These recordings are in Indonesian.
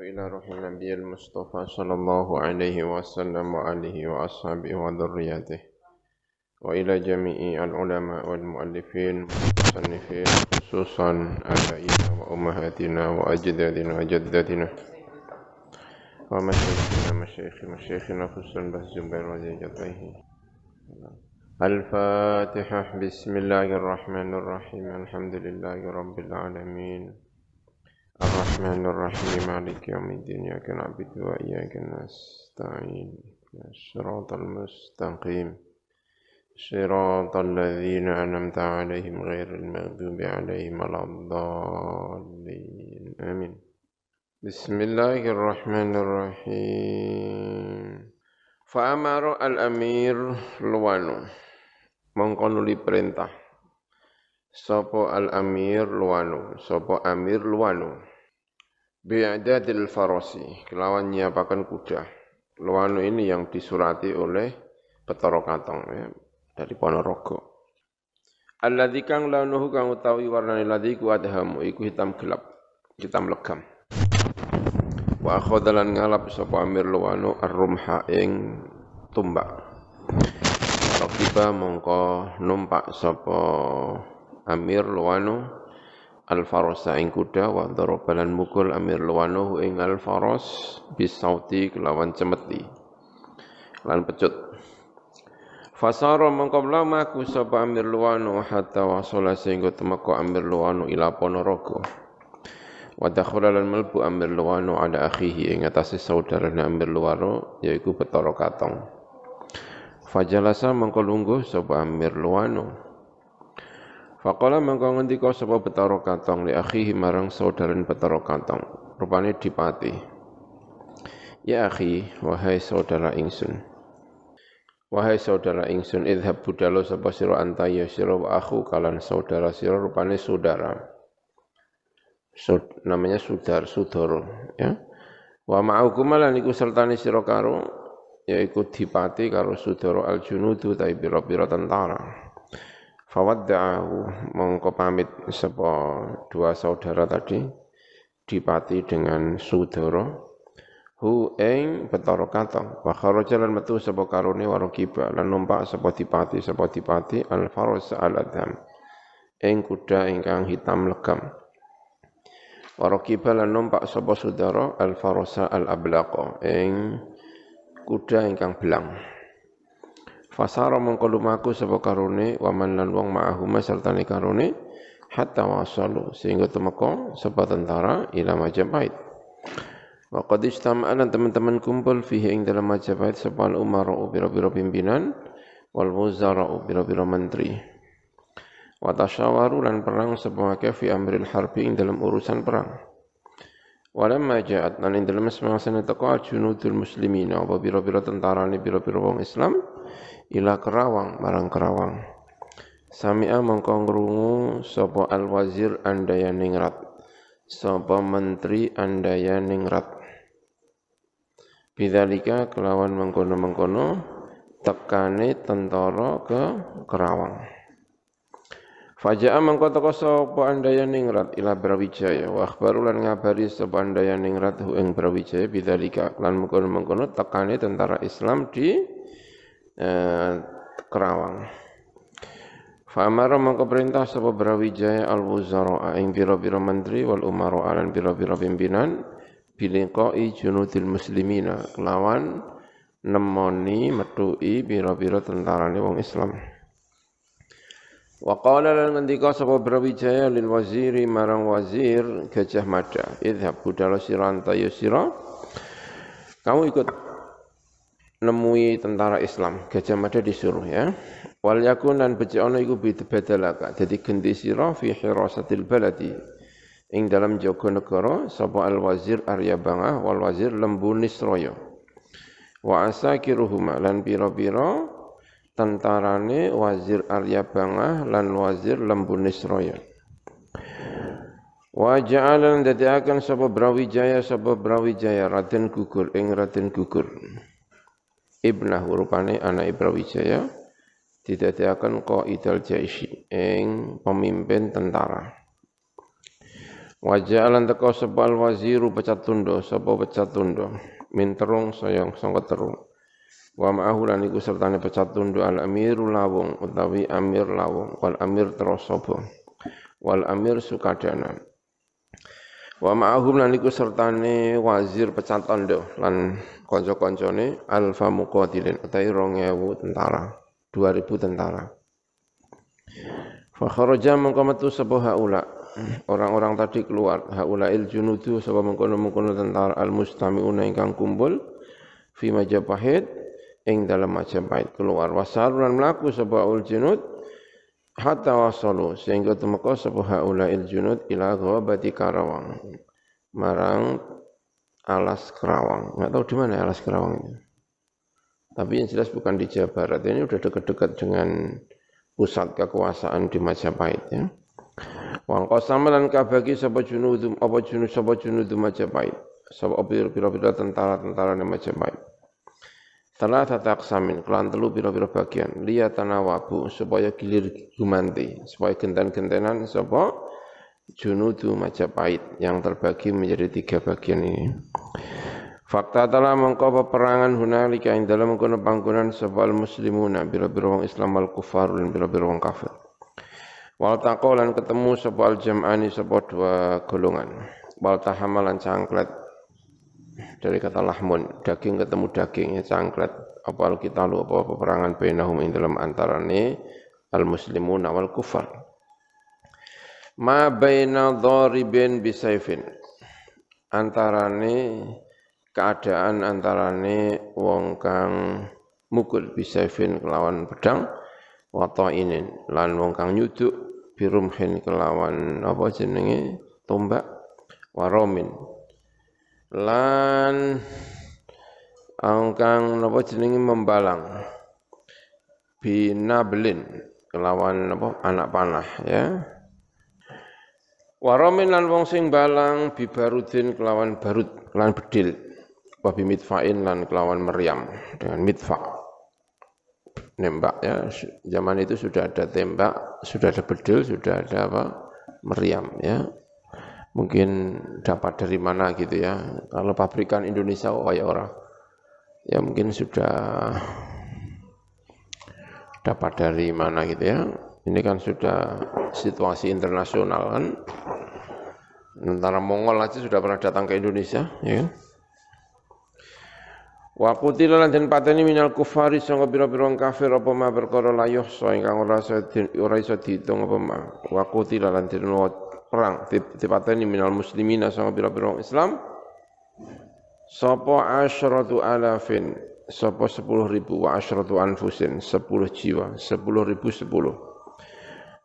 إلى روح النبي المصطفى صلى الله عليه وسلم وآله وأصحابه وذريته وإلى جميع العلماء والمؤلفين والمصنفين خصوصا آبائنا وأمهاتنا وأجدادنا وجداتنا ومشايخنا مشايخ مشايخنا خصوصا بالزبير وزيجته الفاتحة. بسم الله الرحمن الرحيم. الحمد لله رب العالمين. الرحمن الرحيم. مالك يوم الدين. إياك نعبد وإياك نستعين. الصراط المستقيم. صراط الذين أنعمت عليهم غير المغضوب عليهم ولا الضالين. آمين. بسم الله الرحمن الرحيم. فأمر الأمير لوانو mengkonuli perintah. Sopo al-amir luwanu, sopo amir luwanu. Bi'adadil farosi, kelawan nyiapakan kuda. Luwanu ini yang disurati oleh Petoro Katong ya, dari Ponorogo. Alladzi kang launuhu kang utawi warnane ladzi ku adhamu iku hitam gelap, hitam legam. Wa akhadalan ngalap sapa Amir Luwanu ar-rumha ing tumbak. Rakiba mongko numpak sapa Amir Luwanu Al-Farosa ing kuda wa darabalan mukul Amir Luwanu ing Al-Faros bisauti kelawan cemeti. Lan pecut. Fasara mengko mlaku sapa Amir Luwanu hatta wasala sehingga temeko Amir Luwanu ila Ponorogo. Wa dakhala lan melbu Amir Luwanu ala akhihi ing atase saudarane Amir Luwanu yaiku Betara Katong. Fajalasa mengko lungguh sapa Amir Luwanu Faqala mangko ngendika sapa Betara Katong li akhihi marang saudaran Betara Katong. Rupane dipati. Ya akhi, wahai saudara ingsun. Wahai saudara ingsun, idhab budalo sapa sira anta ya sira wa kalan saudara sira rupane saudara. Sud, namanya sudar, sudoro, ya. Wa ma'akum lan iku sertane sira karo yaiku dipati karo sudoro al-junudu ta pira-pira tentara. Fawadda'ahu mongko pamit sapa dua saudara tadi dipati dengan Sudara hu ing Betara Katong wa kharaja lan metu sapa karone warakiba lan numpak sapa dipati sapa dipati al faros al ing kuda ingkang hitam legam. Warakiba lan numpak sapa Sudara al farosa al ablaqa ing kuda ingkang belang Fasara mongko lumaku sapa karone waman lan wong ma'ahuma sertane karone hatta wasalu sehingga temeko sapa tentara ila Majapahit. Wa qad istama'ana teman-teman kumpul fihi ing dalam Majapahit sapa al-umara biro-biro pimpinan wal wuzara biro-biro menteri. Wa tasyawaru lan perang sapa fi amril harbi ing dalam urusan perang. Walamma ja'at lan ing dalam semasa teko junudul muslimina wa biro-biro tentara ni biro-biro wong Islam ila Kerawang marang Kerawang. Sami'a mongko ngrungu sapa al-wazir andaya ningrat sapa menteri andaya ningrat Bidzalika kelawan mengkono-mengkono tekane tentara ke Kerawang. Faja'a mengko teko sapa andaya ningrat ila Brawijaya. Wa akhbaru lan ngabari sapa andaya ningrat hu ing Brawijaya. Bidzalika lan mengkono-mengkono tekane tentara Islam di eh, Kerawang. Fa'amara mangko perintah sapa Brawijaya al-wuzara ing pira-pira menteri wal umara lan pira-pira pimpinan biliqai junudil muslimina kelawan nemoni metui pira-pira tentarane wong Islam. Wa qala lan ngendika sapa Brawijaya lil waziri marang wazir Gajah Mada, idhab budala siranta yusira. Kamu ikut nemui tentara Islam. Gajah Mada disuruh ya. Wal yakun lan becik ana iku bedalaka dadi gendi sira fi hirasatil baladi. Ing dalam jaga negara sapa al wazir Arya Bangah wal wazir Lembu Nisraya. Wa asakiruhuma lan pira-pira tentarane wazir Arya Bangah lan wazir Lembu Nisraya. Wa ja'alan dadiakan sapa Brawijaya sapa Brawijaya Raden Gugur ing Raden Gugur ibnah rupane anak Brawijaya didadekaken qaidal jaisi ing pemimpin tentara Wajah lan teko sapa al waziru pecat tundo sapa pecat tundo min terung sayang sangka terung. Wa ma'ahu lan iku sertane pecat tundo al amiru lawung utawi amir lawung wal amir terus sapa. Wal amir sukadana. Wa ma'ahum lan iku sertane wazir pecat tondo lan kanca-kancane alfa muqatilin utawi 2000 tentara, 2000 tentara. Fa kharaja mengko metu sapa orang-orang tadi keluar haulail junudu sebab mengkono-mengkono tentara al mustamiuna ingkang kumpul fi Majapahit ing dalam Majapahit keluar wasarulan melaku sebab ul junud hatta wasalu sehingga temeka sebab haulail junud ila ghabati Karawang. Marang alas Kerawang. Nggak tahu di mana alas Kerawang itu tapi yang jelas bukan di Jawa Barat. Ini udah dekat-dekat dengan pusat kekuasaan di Majapahit ya. Wang qasama lan kabagi sapa junudum apa junud sapa junudum Majapahit. Sapa pira-pira tentara-tentara ne Majapahit. Salah tata aksamin, kelan telu pira-pira bagian. Liya tanawabu, supaya gilir gumanti, supaya genten-gentenan sapa junudu Majapahit yang terbagi menjadi tiga bagian ini. Fakta telah mengkau peperangan hunalika ing dalam mengkono panggonan sebal muslimuna bira-bira wong Islam al kufar dan bira-bira wong kafir. Wal taqolan ketemu sebuah jam'ani sebuah dua golongan. Wal tahamalan cangklet dari kata lahmun, daging ketemu daging ya cangklet. Apa kita lu apa peperangan bainahum ing dalam antarane al muslimun wal kufar. Ma baina dharibin bisaifin. Antarane keadaan antarane wong kang mukul bisaifin kelawan pedang wa ta'inin lan wong kang nyuduk birumhin kelawan apa jenenge tombak waromin lan angkang napa jenenge membalang? Binablin kelawan apa anak panah ya. Waromin lan wong sing balang bibarudin kelawan barut lan bedil. Wa bimitfain lan kelawan meriam dengan mitfa. Nembak ya. Zaman itu sudah ada tembak sudah ada bedil sudah ada apa? Meriam ya mungkin dapat dari mana gitu ya. Kalau pabrikan Indonesia oh ya orang. Ya mungkin sudah dapat dari mana gitu ya. Ini kan sudah situasi internasional kan. Antara Mongol aja sudah pernah datang ke Indonesia ya kan? Wa qutila lan den pateni minal kufari sanga pira-pira kafir apa ma perkara la yuhsa ingkang ora iso ora iso diitung apa ma. Wa qutila lan den perang. Dipateni minal muslimina sanga pira-pira Islam. Sapa asyratu alafin. Sapa 10 ribu wa asyratu anfusin. 10 jiwa. 10 ribu 10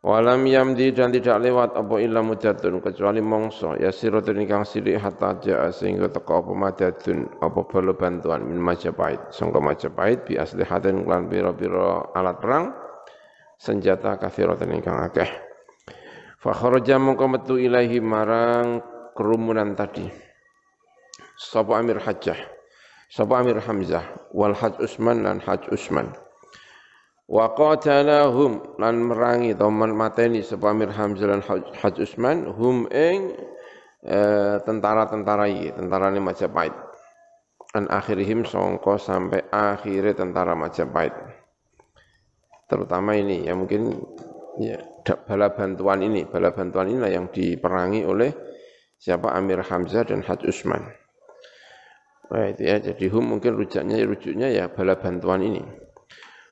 Walam yamdi dan tidak lewat apa illa mudadun kecuali mongso. Ya siratun ingkang sirik hatta jaa sehingga teka apa madadun apa bala bantuan min Majapahit. Sangka Majapahit bi aslihatin lan pira-pira alat perang senjata kathiratan ingkang akeh fa kharaja mongko metu ilahi marang kerumunan tadi sapa Amir Hajjah sapa Amir Hamzah wal Haj Usman lan Haj Usman Wa qatalahum lan merangi atau mateni sapa Amir Hamzah lan Haj Usman hum ing eh, tentara-tentara iki, tentarane Majapahit. An akhirihim songko sampai akhirnya tentara Majapahit. Terutama ini ya mungkin ya bala bantuan ini, bala bantuan inilah yang diperangi oleh siapa? Amir Hamzah dan Haj Usman. Nah, itu ya, jadi hum mungkin rujaknya rujuknya ya bala bantuan ini.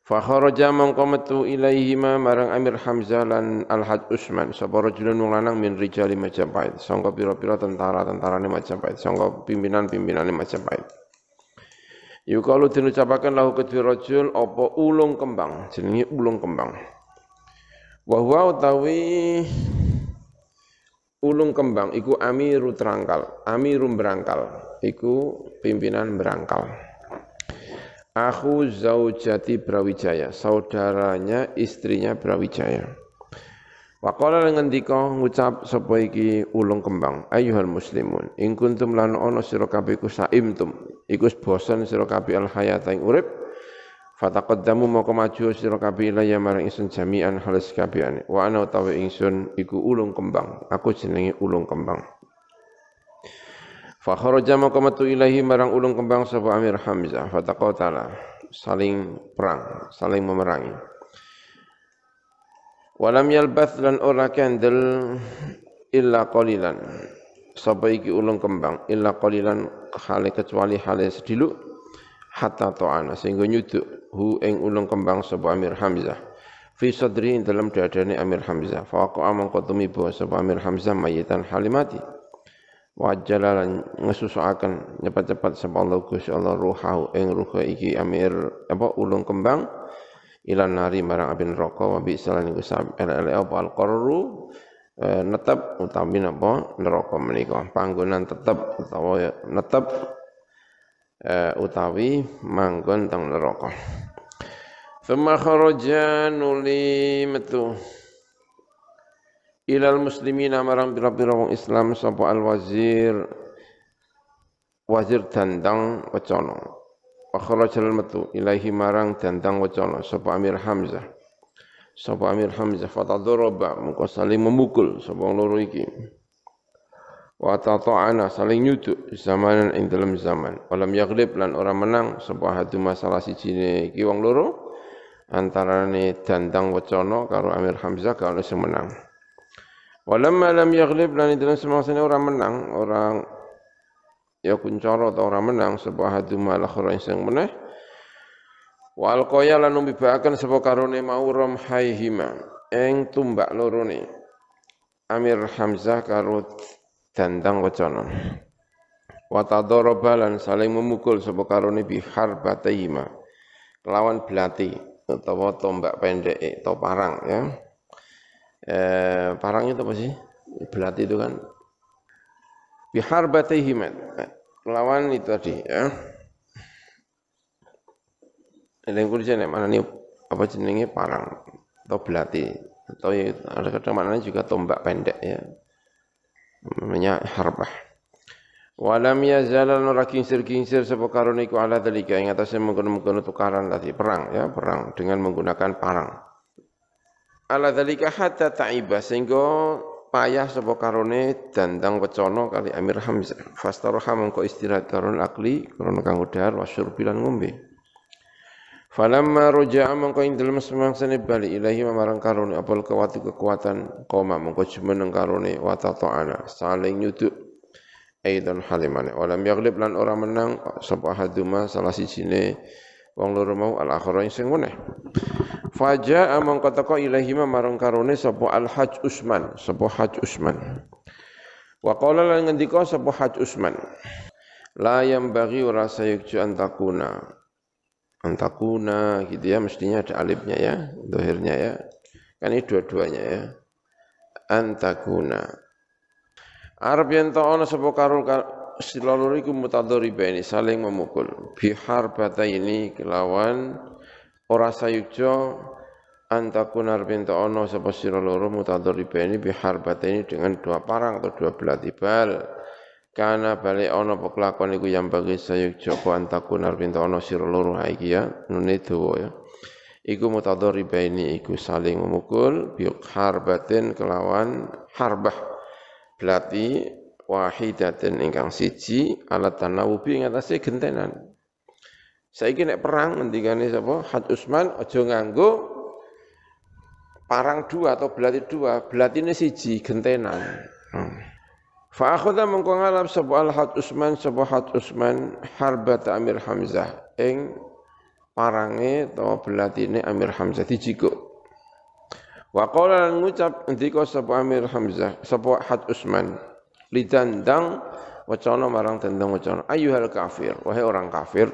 Fa kharaja mangko marang Amir Hamzah lan Al-Haj Usman. Sapa rajulun wong min rijali Majapahit sangka pira-pira tentara-tentarane Majapahit sangka pimpinan-pimpinane Majapahit Yukalu dinucapaken lahu kedua rajul apa ulung kembang? Jenenge ulung kembang Wa huwa utawi ulung kembang iku amiru terangkal amirum berangkal iku pimpinan berangkal Aku zaujati Brawijaya, saudaranya istrinya Brawijaya. Waqala ngendika ngucap sapa iki ulung kembang, ayyuhal muslimun, in kuntum lan ana sira kabeh ku saimtum, iku bosen sira kabeh al hayata ing urip, Fataqaddamu moko maju sira kabeh ilayya marang ingsun jami'an halis kabehane. Wa ana utawi ingsun iku ulung kembang. Aku jenenge ulung kembang. Fa kharaja moko metu ilahi marang ulung kembang sapa Amir Hamzah. Fataqatala saling perang, saling memerangi. Walam yalbath lan ora kendel illa qalilan. Sapa iki ulung kembang illa qalilan hale kecuali hale sediluk hatta ta'ana sehingga nyuduk hu ing ulung kembang sapa Amir Hamzah. Fi sadri dalam dadane Amir Hamzah. Fa waqa mangko tumiba sapa Amir Hamzah mayitan halimati. Wa jalalan ngesusuaken cepat-cepat sapa Allah Gusti Allah ruhahu ing ruh iki Amir apa ulung kembang. Ilan nari marang abin roko wa bi salan iku ele apa al qarru e, netep utawi napa neraka menika. Panggonan tetep utawa netep uh, utawi manggon teng neraka. Thumma kharaja nuli metu ilal muslimina marang pira-pira wong Islam sapa al wazir wazir dandang wacana. Wa kharaja metu ilahi marang dandang wacana sapa Amir Hamzah. Sapa Amir Hamzah fatadharaba muka saling memukul sapa loro iki wa tata'ana saling nyuduk zamanan ing dalam zaman. Walam yaglib lan orang menang sebuah hadu masalah siji iki wong loro antarane dandang wacana karo Amir Hamzah kalau sing menang. Walam lam yaglib lan dalam semangsane orang menang orang ya kuncara atau orang menang sebuah hadu malah orang sing meneh. Wa alqaya lan numbibaken sapa karone mau haihima ing tumbak loro ne Amir Hamzah karo dandang wacana wa lan saling memukul sapa karone bi harbataima kelawan belati utawa tombak pendek atau parang ya. Eh, parang itu apa sih? Belati itu kan? Bi harbataihima kelawan itu tadi ya. Kuliah nek mana nih apa jenenge parang atau belati. Atau ya, ada kadang mana juga tombak pendek ya namanya harbah. Walam yazalan ora kincir-kincir sapa karone iku ala dalika. Ing atase mengkono-mengkono tukaran tadi. Perang ya perang. Dengan menggunakan parang. Ala dalika hatta ta'iba sehingga payah sapa karone dandang wecana kali Amir Hamzah. Fastaroha mengko istirahat karun akli. Karena kang udar wasyurbilan ngombe Falamma roja'a mongko ing dalem semangsane bali ilahi marang karone apal kewatu kekuatan koma mongko jumeneng karone wa ta'ana saling nyuduk. Aidan halimane walam yaglib lan ora menang sapa haduma salah sijine wong loro mau al akhara sing meneh. Faja'a mongko teko ilahi marang karone sapa al haj usman sapa haj usman. Wa qala lan ngendika sapa haj usman la yang bagi ora sayukju antakuna antakuna gitu ya mestinya ada alifnya ya dohirnya ya. Kan ini dua-duanya ya. Antakuna. Arab yang ta'ala sapa karul silalur iku mutadharibaini saling memukul. Bihar bata ini kelawan ora sayukjo antakuna arab yang ta'ala sapa silalur mutadharibaini bihar bata ini dengan dua parang atau dua belah tibal Kana balik ono pekelakon iku yang bagi sayuk joko antakun arpinta ono siro loro iki ya nune dawa ya. Iku mutadharibaini iku saling memukul biuk harbatin kelawan harbah. Belati wahidatin ingkang siji alat tanawubi ing atase gentenan. Saiki nek perang ngendikane sapa? Had Usman aja nganggo parang dua atau belati dua belatine siji gentenan. Fa akhadha mengko ngalap sapa al-Had Usman sapa Had Usman harbat Amir Hamzah ing parange utawa belatine Amir Hamzah dijikuk. Wa qala lan ngucap ndika sapa Amir Hamzah sapa Had Usman lidandang wacana marang tendang wacana ayyuhal kafir wahai orang kafir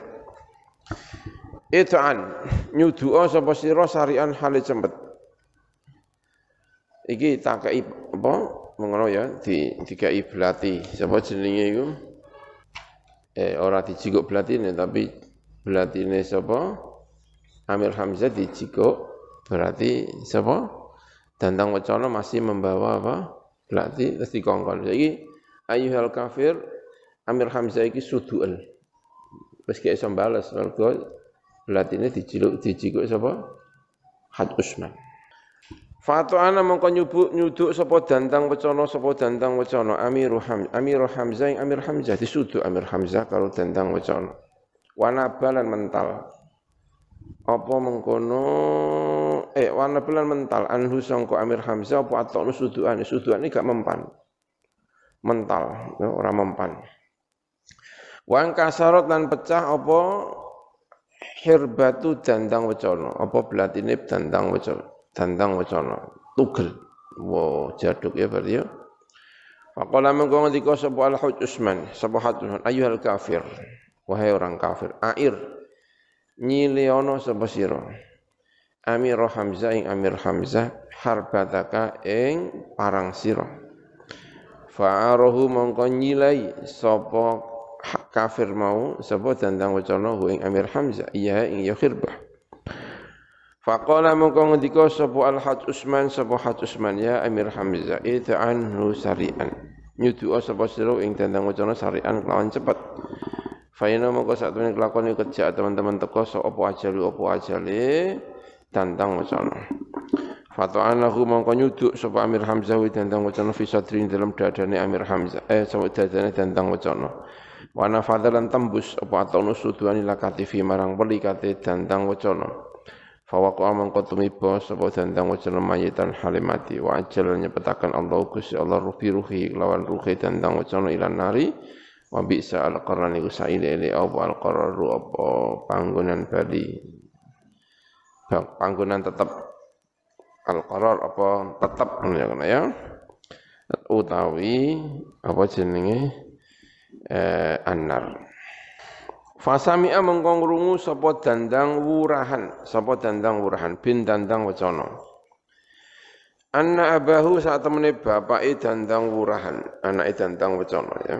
Ita'an nyudu'a sapa sira sarian hale cempet. Iki takai apa? Mengono ya? Di dikai belati. Sapa jenenge iku? Eh ora dijikuk belatine tapi belatine sapa Amir Hamzah dijikuk berarti sapa Dandang Wacana masih membawa apa? Belati terus dikongkon. Saiki ayyuhal kafir Amir Hamzah iki suduel. Wis gak iso bales mergo Belatine dijiluk dijikuk sapa? Had Usman. Ana mongko nyubuk nyuduk sapa dandang wacana sapa dandang wacana Amirul Ham Amirul Hamzah yang Amir Hamzah disuduk Amir Hamzah karo dandang wacana. Wanabalan mental. Apa mengkono eh wanabalan mental anhu sangko Amir Hamzah apa atokno sudukan sudukan ini gak mempan. Mental, ya, ora mempan. Wan kasarot lan pecah apa hirbatu dandang wacana apa belatine dandang wacana dandang wacana tugel. Wow jaduk ya berarti ya. Faqala mengko ngendika sapa al huj Usman? Sapa Usman? Ayuhal kafir. Wahai orang kafir air. Nyiliono sapa sira? Amir Hamzah ing Amir Hamzah harbataka ing parang sira. Fa'arahu mongko nyilai sapa kafir mau sapa dandang wacana ing Amir Hamzah. Iya ing ya khirbah Faqala mongko ngendika sapa Al-Haj Usman sapa Haj Usman ya Amir Hamzah ita'anhu sari'an. Nyudu sapa sira ing dandang wacana sari'an kelawan cepet Faina mongko sak temene kelakon kerja teman-teman teko sapa ajali apa ajale dandang wacana. Fata'anahu mongko nyuduk sapa Amir Hamzah wa dandang wacana fi sadrin dalam dadane Amir Hamzah eh sapa dadane dandang wacana. Wana fadalan tembus apa atau nusuduani lakati fi marang beli kate dandang wacana. Fawaku amang tumiba sapa dandang wacana mayitan halimati wa ajal Allah Gusti Allah ruhi ruhi lawan ruhi dandang wacana ilan nari. Wa bisa al qaran iku saile ile apa al qararu apa panggonan bali. Panggonan tetap al qarar apa tetap ya ya. Utawi apa jenenge eh, annar. Fasami'a mengkong rungu sapa dandang wurahan, sapa dandang wurahan bin dandang wacana. Anna abahu saat temene bapake dandang wurahan, anake dandang wacana ya.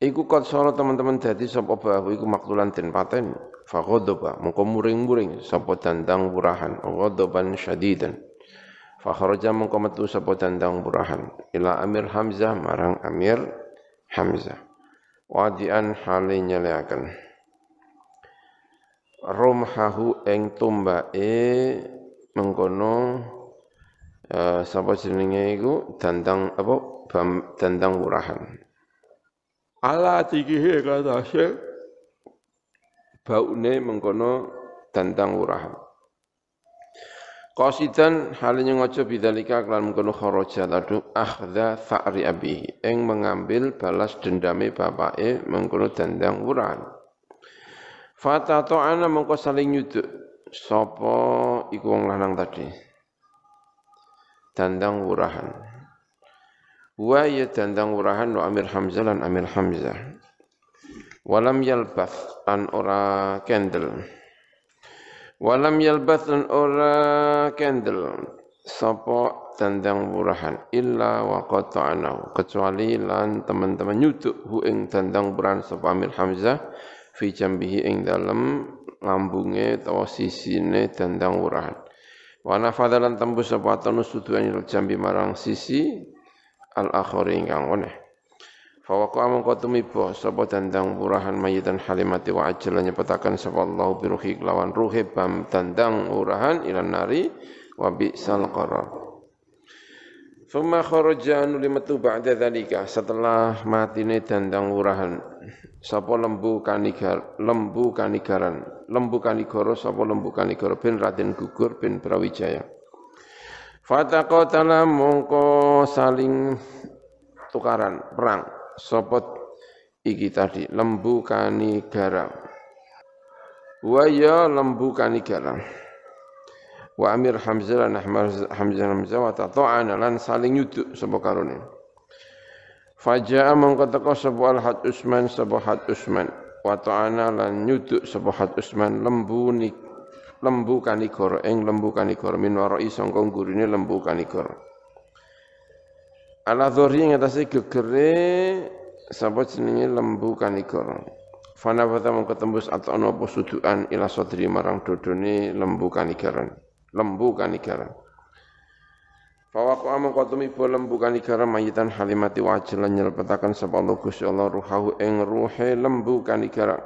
Iku kot soro teman-teman dadi sapa bahu iku maktulan den paten. Faghadaba mengko muring-muring sapa dandang wurahan, ghadaban syadidan. Fakharaja mengko metu sapa dandang wurahan ila Amir Hamzah marang Amir Hamzah wadian hale nyeleaken. Rumhahu ing tumbake mengkono uh, sapa jenenge iku? Dandang apa? Bam, dandang wurahan. Ala tikihe kata syekh baune mengkono dandang wurahan Qasidan halnya ngojo bidzalika kelan mengkono kharaja ladu akhdha fa'ri abihi ing mengambil balas dendame bapake mengkono dandang wuran. Fata ta'ana mengko saling nyuduk sapa iku wong lanang tadi. Dandang wurahan. Wa ya dandang wurahan wa Amir Hamzah lan Amir Hamzah. Walam yalbath an ora kendel. Walam yalbath lan ora kendel. Sapa tandang burahan illa wa qata'nahu kecuali lan teman-teman nyuduk hu ing tandang burahan sapa Amir Hamzah fi jambihi ing dalem lambunge utawa sisine tandang burahan wa nafadalan tembus sapa tanu suduani jambi marang sisi al akhari ingkang oneh Fawaqa mongko tumiba sapa dandang urahan mayitan halimati wa ajal nyepetaken sapa Allah biruhi lawan ruhe bam dandang urahan ilan nari wa bi'sal qarar. Thumma kharaja nuli metu ba'da dzalika setelah matine dandang urahan sapa lembu kanigar lembu kanigaran lembu kanigara sapa lembu kanigara bin Raden Gugur bin Brawijaya. Fataqatala mongko saling tukaran perang sopot iki tadi lembu kanigara wa ya lembu kanigara wa Amir Hamzah lan Hamzah Hamzah wa ta'ana lan saling yuduk sapa karone. Faja'a mongko teko sapa Al-Had Usman sapa Had Usman. Wa ta'ana lan nyuduk sapa Had Usman lembu nik lembu kanigara ing lembu kanigara min warai sangka gurine lembu kanigara Ala dhori ngatasi gegere sapa jenenge lembu kanikor. Fana bata mongko tembus atau apa sudukan ila sodri marang dodone lembu kanikaran. Lembu kanikaran. Fawaku amang kotumi bo lembu kanikaran mayitan halimati wajil lan nyelpetaken sapa Allah Gusti Allah ruhahu ing ruhe lembu kanikaran.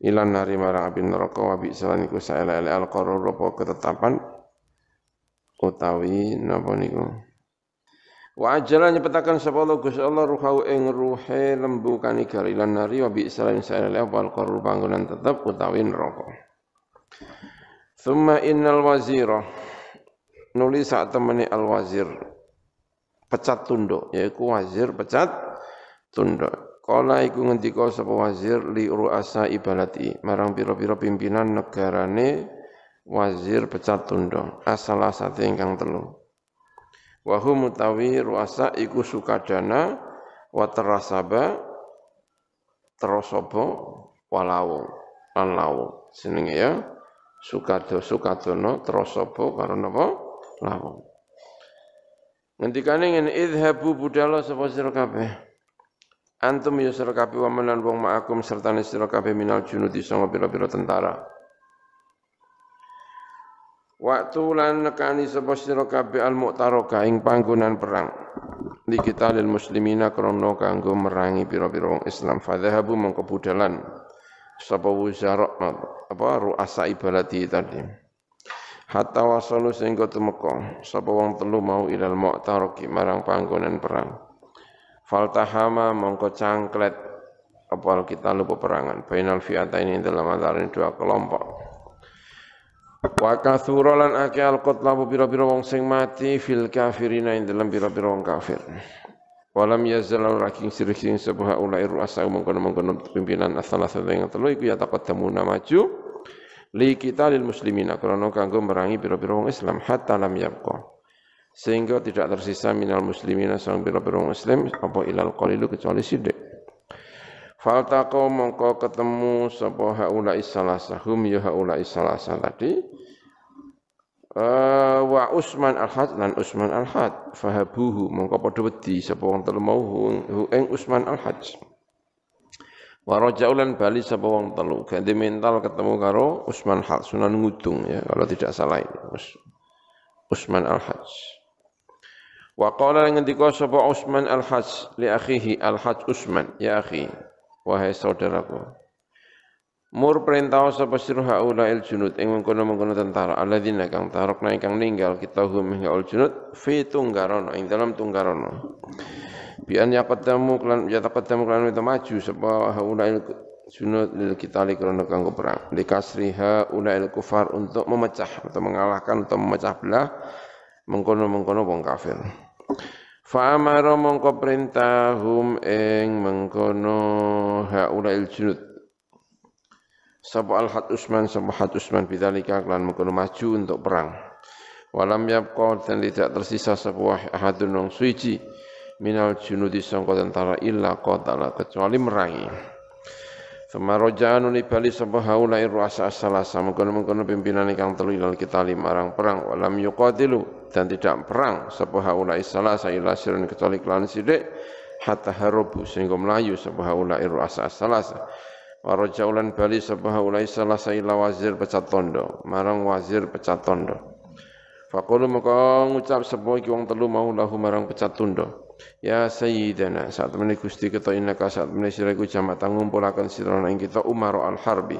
ilan nari marang api neraka wa bi salan iku saelele al qarur apa ketetapan utawi napa Wa ajala nyepetakan sapa Allah Gusti Allah ruhau ing ruhe lembu kanigar ilan nari wa bi salan saelele al qarur panggonan tetep utawi neraka. Thumma innal wazira nulis saat temani al wazir pecat tunduk yaiku wazir pecat tunduk. Kala iku ngendika sapa wazir li ru'asa ibalati marang pira-pira pimpinan negarane wazir pecat tunduk. Asal sate ingkang telu. Wa hum mutawi ru'asa iku sukadana wa terasaba terosaba walawu lan lawu jenenge ya sukado sukadono terosaba karo napa lawu. Ngendikane ngene idhabu budala sapa sira kabeh Antum ya sira kabeh wa menan wong ma'akum serta sira kabeh minal junudi sanga pira-pira tentara. Waktu lan nekani sapa sira kabeh al mu'taraka ing panggonan perang. Di kita lil muslimina krana kanggo merangi pira-pira wong Islam. Fadhahabu mongko budalan sapa wuzara apa ruasa ibadati tadi. Hatta wasalu sehingga temeka sapa wong telu mau ilal mu'taraki marang panggonan perang. Faltahama mongko cangklet apa kita lupa perangan Bainal fiata ini dalam antara dua kelompok Wa kathura lan ake al qatlabu bira-bira wong sing mati fil kafirina ing dalam bira-bira wong kafir. Walam yazal raking siriking sebuah ulai ruasa mengkono-mengkono pimpinan asal asal yang telu iku ya taqaddamuna maju li kita lil muslimina krana kanggo merangi bira-bira wong Islam hatta lam yabqa sehingga tidak tersisa minal muslimina sang biro-biro muslim apa ilal qalilu kecuali sidik Faltaqo mongko ketemu sapa haula isalasa hum ya haula isalasa tadi. Uh, wa Usman al-Had lan Usman al-Had fahabuhu mongko padha wedi sapa wong telu mau hu ing Usman al-Had wa rajaulan bali sapa wong telu. Ganti mental ketemu karo Usman al-Had Sunan Ngudung ya kalau tidak salah ini. Usman al-Hajj Wa qala ngendika sapa Utsman al-Hajj li akhihi al-Hajj Utsman, ya akhi, wahai saudaraku. Mur perintah sapa sira haula il junud ing mengkono-mengkono tentara alladzina kang tarokna ingkang ninggal kita hum ing al junud fi tunggarono ing dalam tunggarono. Bi an yaqaddamu ya taqaddamu klan itu maju sapa haula il junud lil kitali krana kanggo perang. Likasriha ula il kufar untuk memecah atau mengalahkan atau memecah belah mengkono-mengkono wong kafir. Fa'amara mongko perintahum ing mengkono haula il junud. Sapa al had Usman sapa had Usman bidzalika mengkono maju untuk perang. Walam yabqa dan tidak tersisa sapa ahadun wong suci minal junudi sangka tentara illa qatala kecuali merangi. Semarojaan uni bali sapa haula ruasa as-salasa. Mengkono-mengkono pimpinan ingkang telu ilal kita marang perang. Walam yuqatilu dan tidak perang sapa haula as-salasa ila sirun kecuali kelan sithik hatta harubu sehingga melayu sapa haula ruasa as-salasa. Warajaulan bali sapa haula as-salasa ila wazir pecat tondo. Marang wazir pecat tondo. Faqulu maka ngucap sapa iki wong telu mau lahu marang pecat tondo Ya Sayyidina saat menit Gusti kita innaka saat menit sira iku jamak ngumpulaken sira ing kita Umar al-Harbi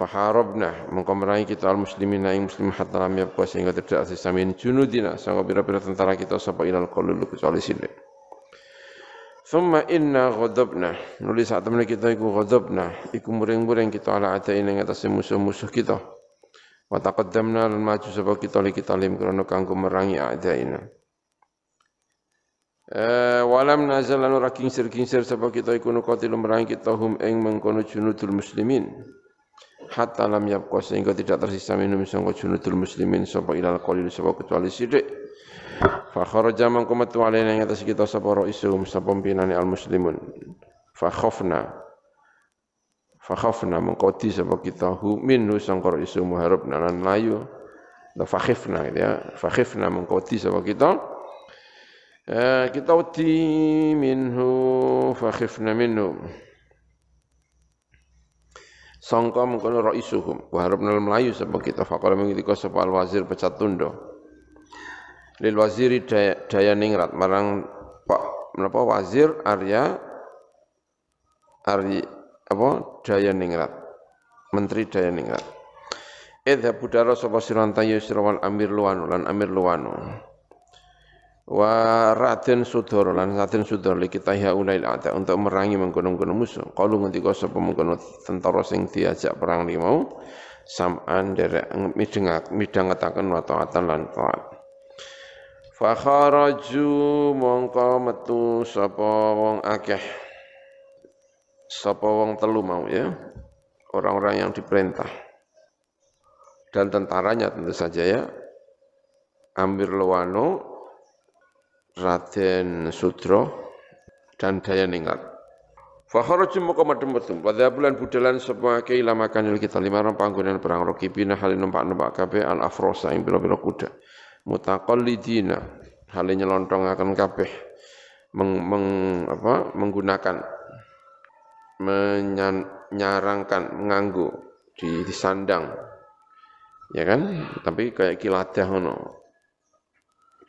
faharabna mengko merangi kita al muslimin ing muslim hatta lam yabqa sehingga tidak sisa min junudina sangka pira-pira tentara kita sapa ilal qalul kecuali sini. Thumma inna ghadabna nulis saat menit kita iku ghadabna iku muring-muring kita ala ada atas musuh-musuh kita. Wa lan maju sapa kita li kita lim krana kanggo merangi a'daina Eh, walam nazal anu raking sir kingsir sapa kita iku nuqatilu merangi kita hum ing mengkono junudul muslimin. Hatta lam yabqa sehingga tidak tersisa minum sangka junudul muslimin sapa ilal qalil sapa kecuali sithik fa kharaja man kumatu alaina ing atas kita sapa raisum sapa pimpinane al muslimun fa khafna. Fa khafna sapa kita hu minhu sangka raisum harapna lan layu. Fa khifna ya. Fa khifna mengkoti sapa kita kita uti minhu fakhifna minhu. Sangka mengkono raisuhum. Wa harapna melayu sapa kita. Faqala mengidika sapa al wazir pecat tundo lil waziri daya, daya ningrat. Marang Pak menapa? Wazir Arya Arya apa? Daya ningrat. Menteri daya ningrat. Idza budara sapa siranta yusra wal amir luwanu lan amir luwanu wa raden sudara lan raden sudara li kita ya unail ada untuk merangi mengkono-kono musuh qalu ngendika sapa mengkono tentara sing diajak perang limau sam'an derek midengak midhangetaken wa taatan lan taat Fa kharaju mongko metu sapa wong akeh. Sapa wong telu mau ya. Orang-orang yang diperintah. Dan tentaranya tentu saja ya. Amir Lewano, Raden Sudro, dan Daya Ningrat. Fakharaju moko madem metu. Pada bulan budalan sapa ke ilamakan kita lima orang panggonan perang rokibina halin numpak-numpak kabeh al afrosa ing pira-pira kuda mutaqallidina hale nyelontongaken kabeh meng, meng, apa, menggunakan menyarangkan menganggu di, di sandang ya kan tapi kayak kiladah ngono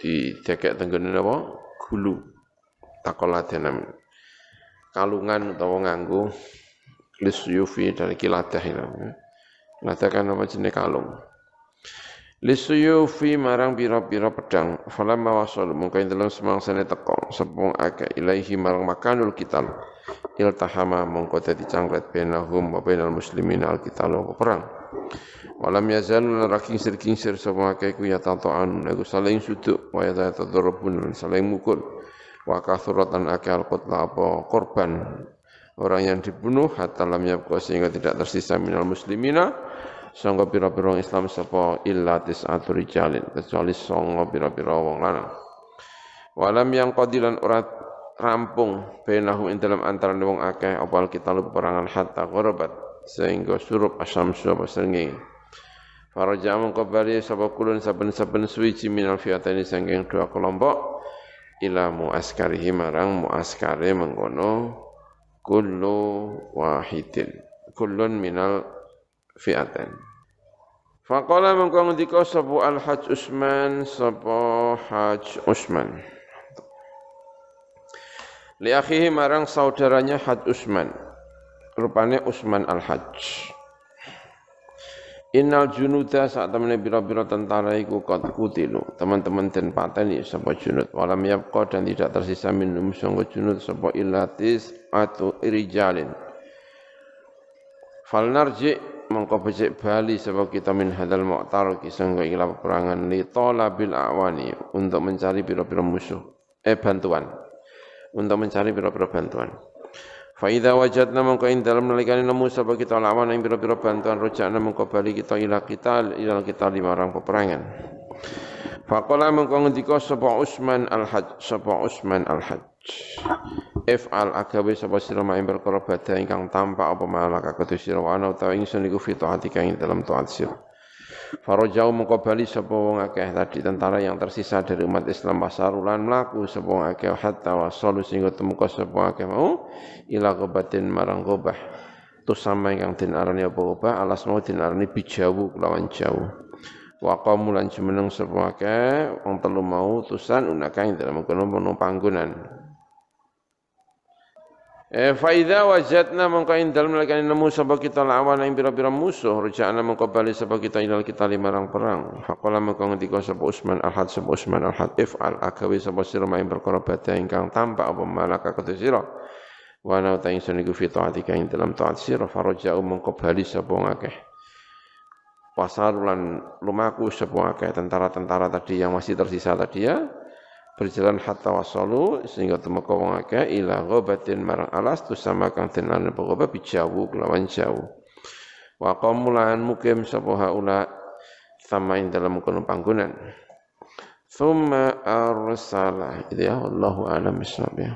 di dekek tenggene apa? Gulu. Takoladan kalungan utawa nganggo lisyufi dari kiladah itu kiladah kan apa jenis kalung. Lisuyufi marang pira-pira pedang. Falamma wasal mungkin dalam semangsane teko. Sepung akeh ilaihi marang makanul kital iltahama mongko dadi cangklet benahum wa bainal muslimin al kital perang walam yazal raking sir kingsir sapa akeh ku ya tatoan aku saling suduk wa ya tadrubun saling mukul. Wa kasuratan akeh al qutla apa korban. Orang yang dibunuh hatta lam yabqa sehingga tidak tersisa minal muslimina. Sangga pira-pira Islam sapa illa tis'atu rijalin kecuali sangga pira-pira wong lanang. Walam yang qadilan ora rampung bainahu ing dalam antara wong akeh opal kita lu peperangan hatta gharabat sehingga surup asyamsu apa srengenge Faraja mongko bali sapa kulun saben-saben suwiji minal fiatani sangking dua kelompok ila muaskarihi marang muaskare mengkono kullu wahidin kullun minal fi'atan. Faqala mengko ngendika sapa Al Hajj Usman sapa Hajj Usman. Li akhihi marang saudaranya Hajj Usman. Rupane Usman Al Hajj. Innal junuda saat temene bira-bira tentara iku qad kutilu. Teman-teman den pateni sapa junud. Walam yabqa dan tidak tersisa minum sangga junud sapa ilatis atau irijalin. Fal narji' mongko becik bali sebab kita min hadal mu'tar kisangga ila peperangan li talabil awani untuk mencari pira-pira musuh eh bantuan untuk mencari pira-pira bantuan fa idza wajadna mongko ing dalem nalikane nemu sebab kita lawan ing pira-pira bantuan rojakna mongko bali kita ila kita ila kita lima orang peperangan. Faqala mengko ngendika sapa Usman al-Hajj sapa Usman al-Hajj. If'al agawe sapa sira mak perkara badha ingkang tampak apa malaka kudu sira ana utawa ingsun iku fi taatika ing dalam taat sira Farajau mengko bali sapa akeh tadi tentara yang tersisa dari umat Islam pasarulan mlaku sapa wong akeh hatta wasalu sehingga temuka sapa akeh mau ila qabatin marang qabah tusama ingkang den arani apa qabah alas mau den arani bijawu kelawan jauh wa qamu lan jumeneng sapa akeh wong telu mau utusan unaka ing dalem kono panggonan Eh fa idza wajadna mongko ing dalem lakane nemu sapa kita lawan ing pira-pira musuh rujana mongko bali sapa kita ilal kita limarang perang. Faqala mongko ngendika sapa Usman al-Had sapa Usman al-Had if'al agawe sapa sira main perkara badhe ingkang tampak apa malaka ketu sira. Wa ana ta ingsun iku fi taatika ing dalam taat sira faraja mongko bali sapa ngakeh pasar lan lumaku sebuah kayak tentara-tentara tadi yang masih tersisa tadi ya berjalan hatta wasalu sehingga temu wong akeh ila ghabatin marang alas tu sama kang tenan pokoknya bijawu kelawan jauh. Wa qamulan mukim sapa haula sama ing dalam kono panggonan. Thumma arsala. Itu ya, Allahu a'lam bishawab